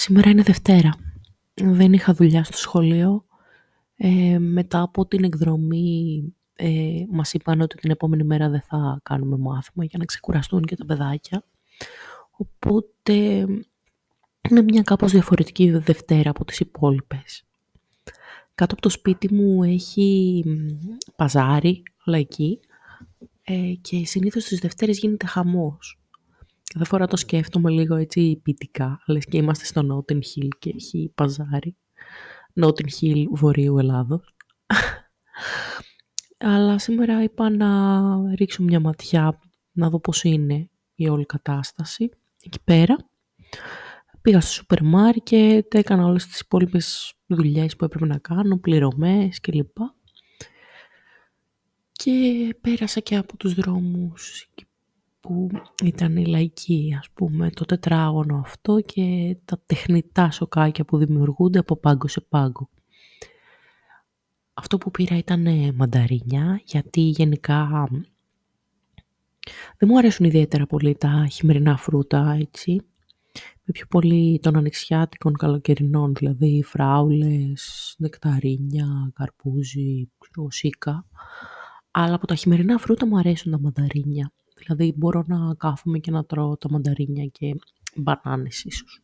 Σήμερα είναι Δευτέρα. Δεν είχα δουλειά στο σχολείο. Ε, μετά από την εκδρομή ε, μας είπαν ότι την επόμενη μέρα δεν θα κάνουμε μάθημα για να ξεκουραστούν και τα παιδάκια. Οπότε είναι μια κάπως διαφορετική Δευτέρα από τις υπόλοιπες. Κάτω από το σπίτι μου έχει παζάρι, λαϊκή, ε, και συνήθως τις Δευτέρες γίνεται χαμός. Κάθε φορά το σκέφτομαι λίγο έτσι ποιητικά, λες και είμαστε στο Νότιν Χιλ και έχει παζάρι. Νότιν Χιλ, Βορείου Ελλάδος. Αλλά σήμερα είπα να ρίξω μια ματιά, να δω πώς είναι η όλη κατάσταση. Εκεί πέρα πήγα στο σούπερ μάρκετ, έκανα όλες τις υπόλοιπες δουλειές που έπρεπε να κάνω, πληρωμές κλπ. Και πέρασα και από τους δρόμους που ήταν η λαϊκή, ας πούμε, το τετράγωνο αυτό και τα τεχνητά σοκάκια που δημιουργούνται από πάγκο σε πάγκο. Αυτό που πήρα ήταν μανταρίνια, γιατί γενικά δεν μου αρέσουν ιδιαίτερα πολύ τα χειμερινά φρούτα, έτσι. Με πιο πολύ των ανοιξιάτικων καλοκαιρινών, δηλαδή φράουλες, νεκταρίνια, καρπούζι, σίκα. Αλλά από τα χειμερινά φρούτα μου αρέσουν τα μανταρίνια. Δηλαδή μπορώ να κάθομαι και να τρώω τα μανταρίνια και μπανάνες ίσως.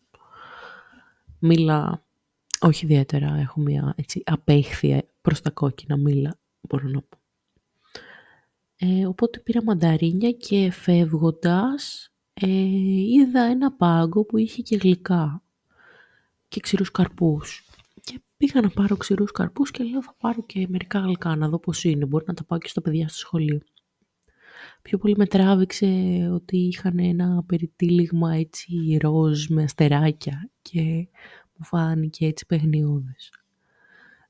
Μήλα, όχι ιδιαίτερα, έχω μια έτσι απέχθεια προς τα κόκκινα μήλα, μπορώ να πω. Ε, οπότε πήρα μανταρίνια και φεύγοντας ε, είδα ένα πάγκο που είχε και γλυκά και ξηρούς καρπούς. Και πήγα να πάρω ξηρούς καρπούς και λέω θα πάρω και μερικά γλυκά να δω πώς είναι. Μπορεί να τα πάω και στα παιδιά στο σχολείο. Πιο πολύ με τράβηξε ότι είχαν ένα περιτύλιγμα έτσι ροζ με αστεράκια και μου φάνηκε έτσι παιχνιώδες.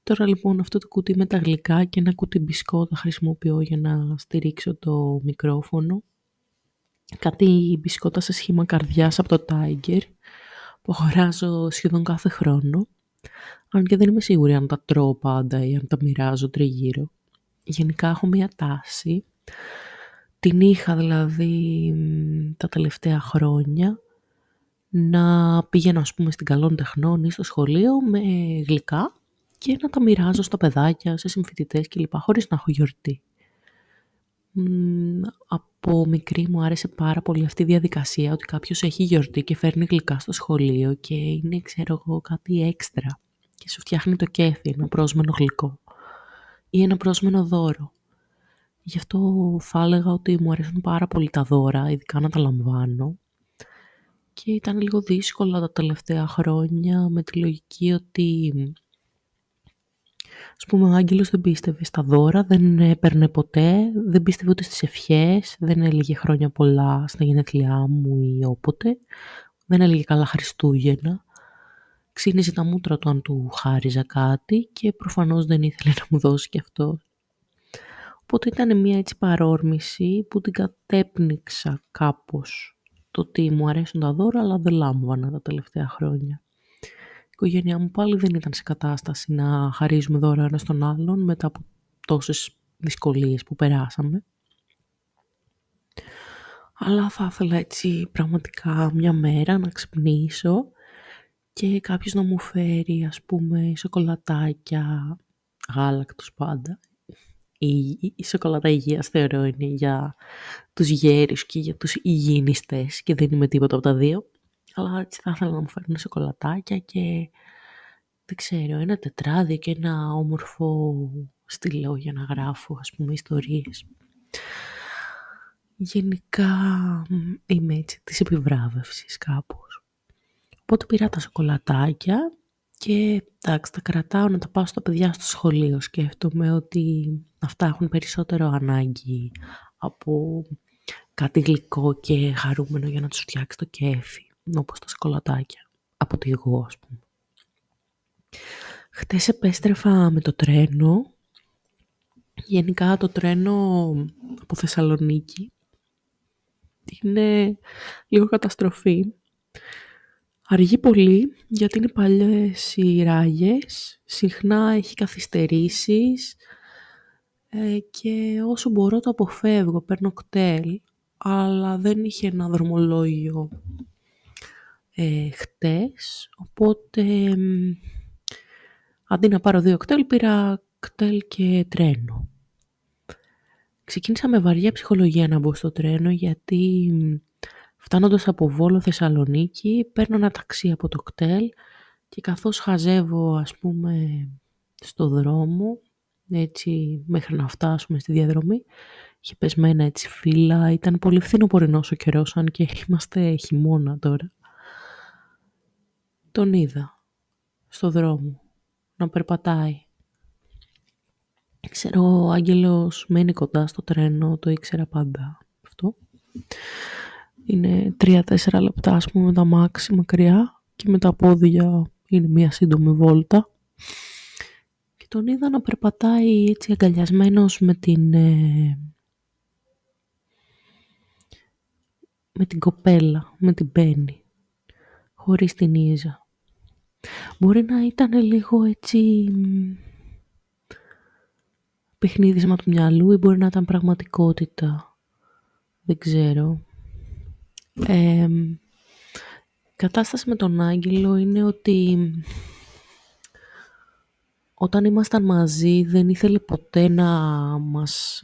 Τώρα λοιπόν αυτό το κουτί με τα γλυκά και ένα κουτί μπισκότα χρησιμοποιώ για να στηρίξω το μικρόφωνο. Κάτι μπισκότα σε σχήμα καρδιάς από το Tiger που αγοράζω σχεδόν κάθε χρόνο. Αν και δεν είμαι σίγουρη αν τα τρώω πάντα ή αν τα μοιράζω τριγύρω. Γενικά έχω μία τάση την είχα δηλαδή τα τελευταία χρόνια να πηγαίνω ας πούμε στην καλών τεχνών ή στο σχολείο με γλυκά και να τα μοιράζω στα παιδάκια, σε συμφοιτητές κλπ. χωρίς να έχω γιορτή. από μικρή μου άρεσε πάρα πολύ αυτή η διαδικασία ότι κάποιος έχει γιορτή και φέρνει γλυκά στο σχολείο και είναι ξέρω εγώ κάτι έξτρα και σου φτιάχνει το κέφι ένα πρόσμενο γλυκό ή ένα πρόσμενο δώρο. Γι' αυτό θα έλεγα ότι μου αρέσουν πάρα πολύ τα δώρα, ειδικά να τα λαμβάνω. Και ήταν λίγο δύσκολα τα τελευταία χρόνια με τη λογική ότι Ας πούμε, ο Άγγελος δεν πίστευε στα δώρα, δεν έπαιρνε ποτέ, δεν πίστευε ούτε στις ευχές, δεν έλεγε χρόνια πολλά στα γενέθλιά μου ή όποτε, δεν έλεγε καλά Χριστούγεννα. Ξύνιζε τα μούτρα του αν του χάριζα κάτι και προφανώς δεν ήθελε να μου δώσει και αυτό. Οπότε ήταν μια έτσι παρόρμηση που την κατέπνιξα κάπως. Το ότι μου αρέσουν τα δώρα, αλλά δεν λάμβανα τα τελευταία χρόνια. Η οικογένειά μου πάλι δεν ήταν σε κατάσταση να χαρίζουμε δώρα ένας στον άλλον μετά από τόσες δυσκολίες που περάσαμε. Αλλά θα ήθελα έτσι πραγματικά μια μέρα να ξυπνήσω και κάποιος να μου φέρει ας πούμε σοκολατάκια, γάλακτος πάντα η, η σοκολάτα υγείας θεωρώ είναι για τους γέρους και για τους υγιεινιστές και δεν είμαι τίποτα από τα δύο. Αλλά έτσι θα ήθελα να μου φέρουν σοκολατάκια και δεν ξέρω, ένα τετράδιο και ένα όμορφο στυλό για να γράφω ας πούμε ιστορίες. Γενικά είμαι έτσι της επιβράβευσης κάπως. Οπότε πήρα τα σοκολατάκια και εντάξει, τα κρατάω να τα πάω στα παιδιά στο σχολείο. Σκέφτομαι ότι αυτά έχουν περισσότερο ανάγκη από κάτι γλυκό και χαρούμενο για να τους φτιάξει το κέφι, όπως τα σκολατάκια, από τη εγώ ας πούμε. Χτες επέστρεφα με το τρένο, γενικά το τρένο από Θεσσαλονίκη είναι λίγο καταστροφή Αργεί πολύ γιατί είναι παλιές οι ράγες, συχνά έχει καθυστερήσεις ε, και όσο μπορώ το αποφεύγω, παίρνω κτέλ, αλλά δεν είχε ένα δρομολόγιο ε, χτες, οπότε αντί να πάρω δύο κτέλ πήρα κτέλ και τρένο. Ξεκίνησα με βαριά ψυχολογία να μπω στο τρένο γιατί φτάνοντας από Βόλο Θεσσαλονίκη παίρνω ένα ταξί από το κτέλ και καθώς χαζεύω ας πούμε στο δρόμο έτσι μέχρι να φτάσουμε στη διαδρομή είχε πεσμένα έτσι φύλλα, ήταν πολύ φθινοπορεινός ο καιρός αν και είμαστε χειμώνα τώρα. Τον είδα στο δρόμο να περπατάει. Ξέρω, ο Άγγελος μένει κοντά στο τρένο, το ήξερα πάντα αυτό. Είναι τρία-τέσσερα λεπτά, ας πούμε, με τα μάξι μακριά και με τα πόδια είναι μια σύντομη βόλτα. Και τον είδα να περπατάει έτσι αγκαλιασμένος με την... Ε, με την κοπέλα, με την Μπέννη, χωρίς την Ίζα. Μπορεί να ήταν λίγο έτσι παιχνίδισμα του μυαλού ή μπορεί να ήταν πραγματικότητα. Δεν ξέρω. Ε, κατάσταση με τον Άγγελο είναι ότι όταν ήμασταν μαζί δεν ήθελε ποτέ να μας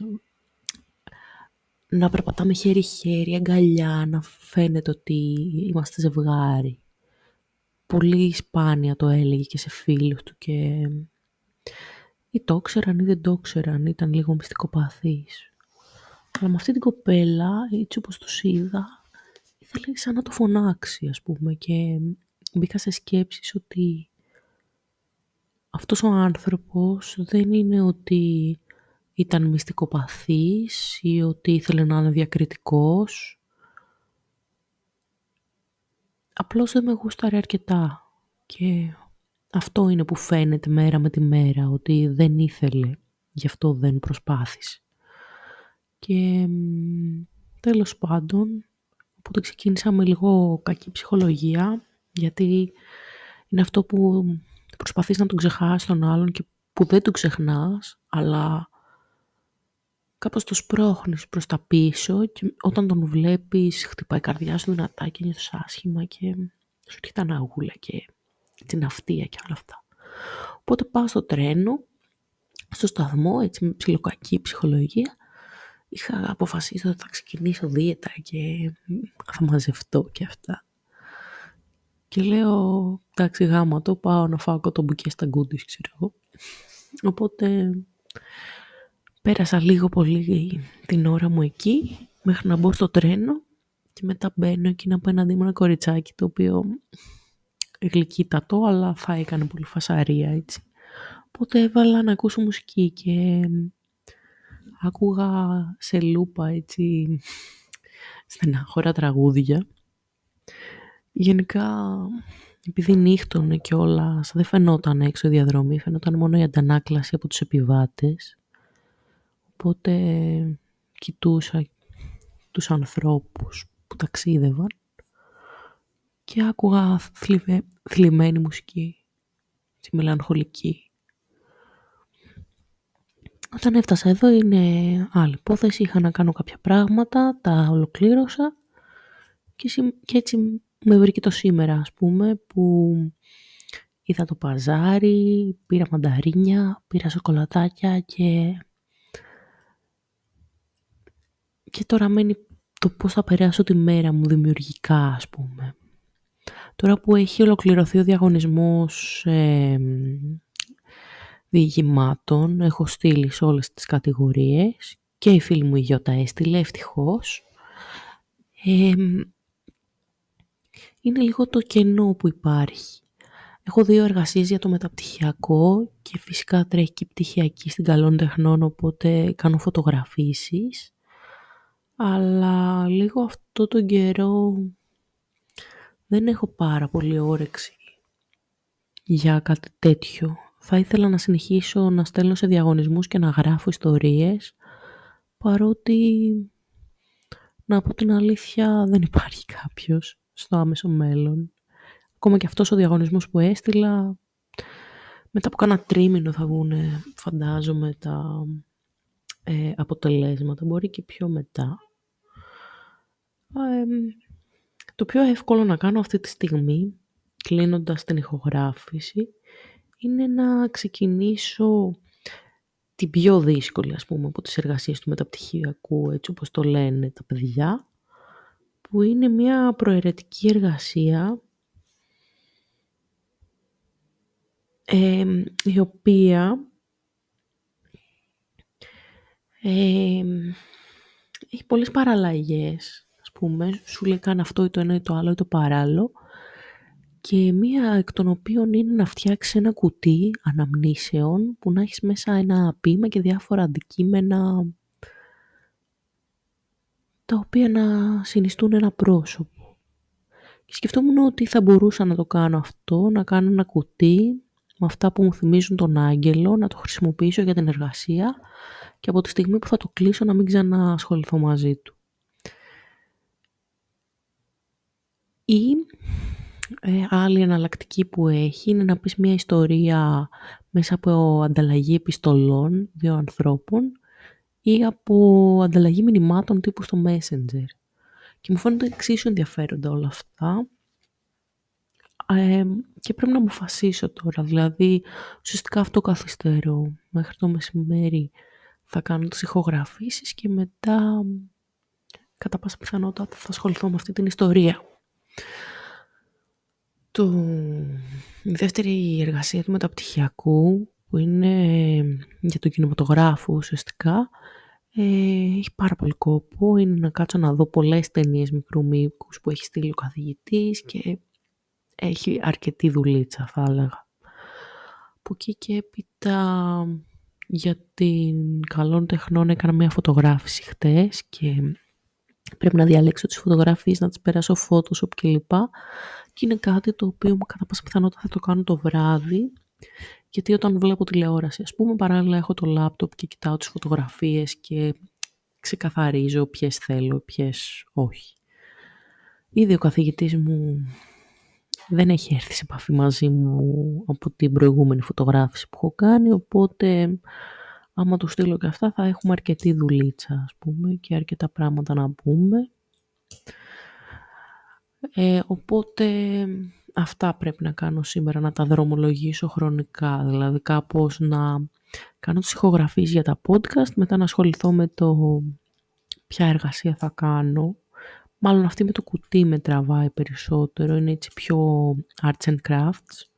να περπατάμε χέρι-χέρι, αγκαλιά, να φαίνεται ότι είμαστε ζευγάρι. Πολύ σπάνια το έλεγε και σε φίλους του και ή το ξέραν ή δεν το ξέραν, ήταν λίγο μυστικοπαθής. Αλλά με αυτή την κοπέλα, έτσι όπως τους είδα, ήθελε σαν να το φωνάξει, ας πούμε, και μπήκα σε σκέψεις ότι αυτός ο άνθρωπος δεν είναι ότι ήταν μυστικοπαθής ή ότι ήθελε να είναι διακριτικός. Απλώς δεν με γούσταρε αρκετά και αυτό είναι που φαίνεται μέρα με τη μέρα, ότι δεν ήθελε, γι' αυτό δεν προσπάθησε. Και τέλος πάντων, οπότε ξεκίνησα με λίγο κακή ψυχολογία, γιατί είναι αυτό που προσπαθείς να τον ξεχάσεις τον άλλον και που δεν τον ξεχνάς, αλλά κάπως το σπρώχνεις προς τα πίσω και όταν τον βλέπεις χτυπάει η καρδιά σου δυνατά και νιώθεις άσχημα και σου έρχεται αναγούλα και την αυτία και όλα αυτά. Οπότε πάω στο τρένο, στο σταθμό, έτσι με ψιλοκακή ψυχολογία. Είχα αποφασίσει ότι θα ξεκινήσω δίαιτα και θα μαζευτώ και αυτά. Και λέω, εντάξει γάμα το, πάω να φάω κοτομπουκέ στα γκούντις, ξέρω εγώ. Οπότε πέρασα λίγο πολύ την ώρα μου εκεί, μέχρι να μπω στο τρένο και μετά μπαίνω εκεί να απέναντί μου ένα κοριτσάκι το οποίο γλυκύτατο, αλλά θα έκανε πολύ φασαρία, έτσι. Οπότε έβαλα να ακούσω μουσική και άκουγα σε λούπα, έτσι, στενάχωρα τραγούδια. Γενικά, επειδή νύχτωνε και όλα, δεν φαινόταν έξω η διαδρομή, φαινόταν μόνο η αντανάκλαση από τους επιβάτες. Οπότε κοιτούσα τους ανθρώπους που ταξίδευαν και άκουγα θλιβε, θλιμμένη μουσική, τη μελαγχολική. Όταν έφτασα εδώ είναι άλλη υπόθεση, είχα να κάνω κάποια πράγματα, τα ολοκλήρωσα και, και έτσι με βρήκε το σήμερα ας πούμε που είδα το παζάρι, πήρα μανταρίνια, πήρα σοκολατάκια και... Και τώρα μένει το πώς θα περάσω τη μέρα μου δημιουργικά ας πούμε. Τώρα που έχει ολοκληρωθεί ο διαγωνισμός ε, διηγημάτων, έχω στείλει σε όλες τις κατηγορίες και η φίλη μου η Γιώτα έστειλε, ευτυχώς. είναι λίγο το κενό που υπάρχει. Έχω δύο εργασίες για το μεταπτυχιακό και φυσικά τρέχει και η πτυχιακή στην καλών τεχνών, οπότε κάνω φωτογραφίσεις. Αλλά λίγο αυτό τον καιρό δεν έχω πάρα πολύ όρεξη για κάτι τέτοιο. Θα ήθελα να συνεχίσω να στέλνω σε διαγωνισμούς και να γράφω ιστορίες, παρότι, να πω την αλήθεια, δεν υπάρχει κάποιος στο άμεσο μέλλον. Ακόμα και αυτός ο διαγωνισμός που έστειλα, μετά από κάνα τρίμηνο θα βγουν, φαντάζομαι, τα ε, αποτελέσματα. Μπορεί και πιο μετά. Το πιο εύκολο να κάνω αυτή τη στιγμή, κλείνοντας την ηχογράφηση, είναι να ξεκινήσω την πιο δύσκολη, ας πούμε, από τις εργασίες του μεταπτυχιακού, έτσι όπως το λένε τα παιδιά, που είναι μια προαιρετική εργασία η οποία έχει πολλές παραλλαγές, ας πούμε. Σου λέει καν αυτό ή το ένα ή το άλλο ή το παράλληλο. Και μία εκ των οποίων είναι να φτιάξει ένα κουτί αναμνήσεων που να έχεις μέσα ένα ποίημα και διάφορα αντικείμενα τα οποία να συνιστούν ένα πρόσωπο. Και σκεφτόμουν ότι θα μπορούσα να το κάνω αυτό, να κάνω ένα κουτί με αυτά που μου θυμίζουν τον άγγελο, να το χρησιμοποιήσω για την εργασία και από τη στιγμή που θα το κλείσω να μην ξανασχοληθώ μαζί του. Ή ε, άλλη εναλλακτική που έχει είναι να πεις μια ιστορία μέσα από ανταλλαγή επιστολών δύο ανθρώπων ή από ανταλλαγή μηνυμάτων τύπου στο Messenger. Και μου φαίνονται εξίσου ενδιαφέροντα όλα αυτά και πρέπει να μου φασίσω τώρα. Δηλαδή, ουσιαστικά αυτό καθυστερώ. Μέχρι το μεσημέρι θα κάνω τις ηχογραφήσεις και μετά, κατά πάσα πιθανότητα, θα ασχοληθώ με αυτή την ιστορία. Το... Η δεύτερη εργασία του μεταπτυχιακού, που είναι για τον κινηματογράφο ουσιαστικά, ε, έχει πάρα πολύ κόπο. Είναι να κάτσω να δω πολλές ταινίες μικρού μήκους που έχει στείλει ο καθηγητής και έχει αρκετή δουλίτσα θα έλεγα. Που εκεί και έπειτα για την καλών τεχνών έκανα μια φωτογράφηση χτες και πρέπει να διαλέξω τις φωτογραφίες, να τις περάσω Photoshop κλπ. Και είναι κάτι το οποίο κατά πάσα πιθανότητα θα το κάνω το βράδυ γιατί όταν βλέπω τηλεόραση, ας πούμε, παράλληλα έχω το λάπτοπ και κοιτάω τις φωτογραφίες και ξεκαθαρίζω ποιες θέλω, ποιες όχι. Ήδη ο καθηγητής μου δεν έχει έρθει σε επαφή μαζί μου από την προηγούμενη φωτογράφηση που έχω κάνει, οπότε άμα του στείλω και αυτά θα έχουμε αρκετή δουλίτσα, ας πούμε, και αρκετά πράγματα να πούμε. Ε, οπότε αυτά πρέπει να κάνω σήμερα, να τα δρομολογήσω χρονικά, δηλαδή κάπως να κάνω τις ηχογραφίες για τα podcast, μετά να ασχοληθώ με το ποια εργασία θα κάνω. Μάλλον αυτή με το κουτί με τραβάει περισσότερο, είναι έτσι πιο arts and crafts.